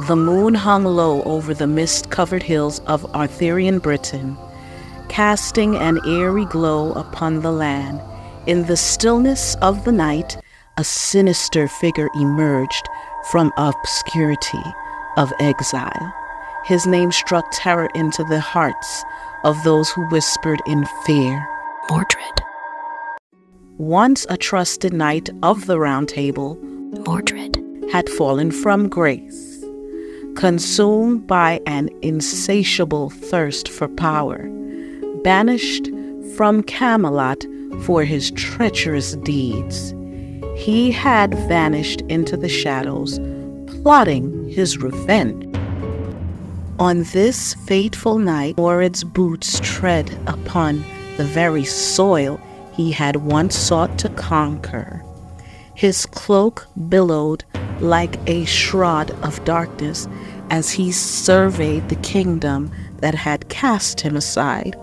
The moon hung low over the mist covered hills of Arthurian Britain, casting an eerie glow upon the land. In the stillness of the night, a sinister figure emerged from obscurity of exile. His name struck terror into the hearts of those who whispered in fear. Mordred. Once a trusted knight of the Round Table, Mordred had fallen from grace, consumed by an insatiable thirst for power, banished from Camelot for his treacherous deeds. He had vanished into the shadows, plotting his revenge. On this fateful night, Mordred's boots tread upon the very soil he had once sought to conquer. His cloak billowed like a shroud of darkness as he surveyed the kingdom that had cast him aside.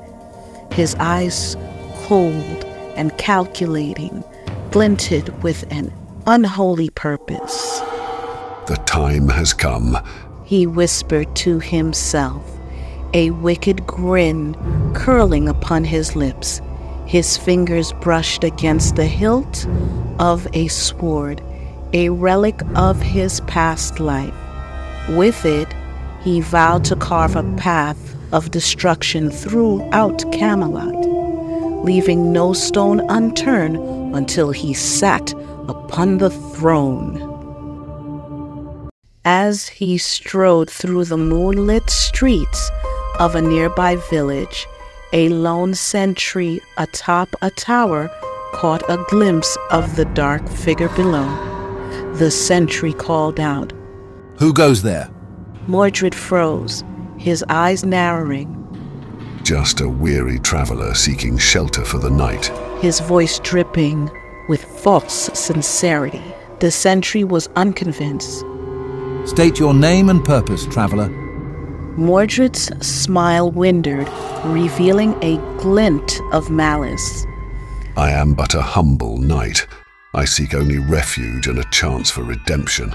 His eyes, cold and calculating, glinted with an unholy purpose. The time has come. He whispered to himself, a wicked grin curling upon his lips. His fingers brushed against the hilt of a sword, a relic of his past life. With it, he vowed to carve a path of destruction throughout Camelot, leaving no stone unturned until he sat upon the throne. As he strode through the moonlit streets of a nearby village, a lone sentry atop a tower caught a glimpse of the dark figure below. The sentry called out. Who goes there? Mordred froze, his eyes narrowing, Just a weary traveler seeking shelter for the night. his voice dripping with false sincerity. The sentry was unconvinced. State your name and purpose, traveler. Mordred's smile windered, revealing a glint of malice. I am but a humble knight. I seek only refuge and a chance for redemption.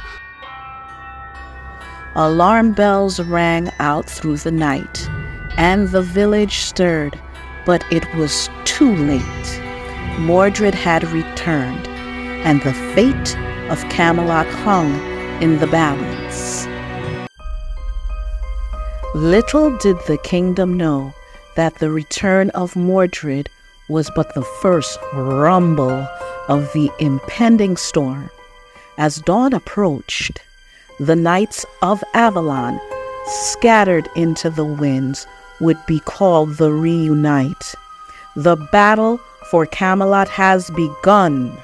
Alarm bells rang out through the night, and the village stirred, but it was too late. Mordred had returned, and the fate of Camelot hung in the balance. Little did the kingdom know that the return of Mordred was but the first rumble of the impending storm. As dawn approached, the knights of Avalon, scattered into the winds, would be called the reunite. The battle for Camelot has begun.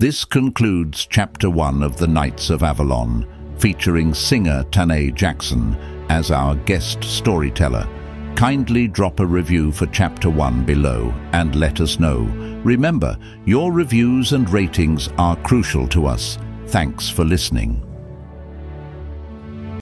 This concludes Chapter 1 of The Knights of Avalon, featuring singer Tanay Jackson as our guest storyteller. Kindly drop a review for Chapter 1 below and let us know. Remember, your reviews and ratings are crucial to us. Thanks for listening.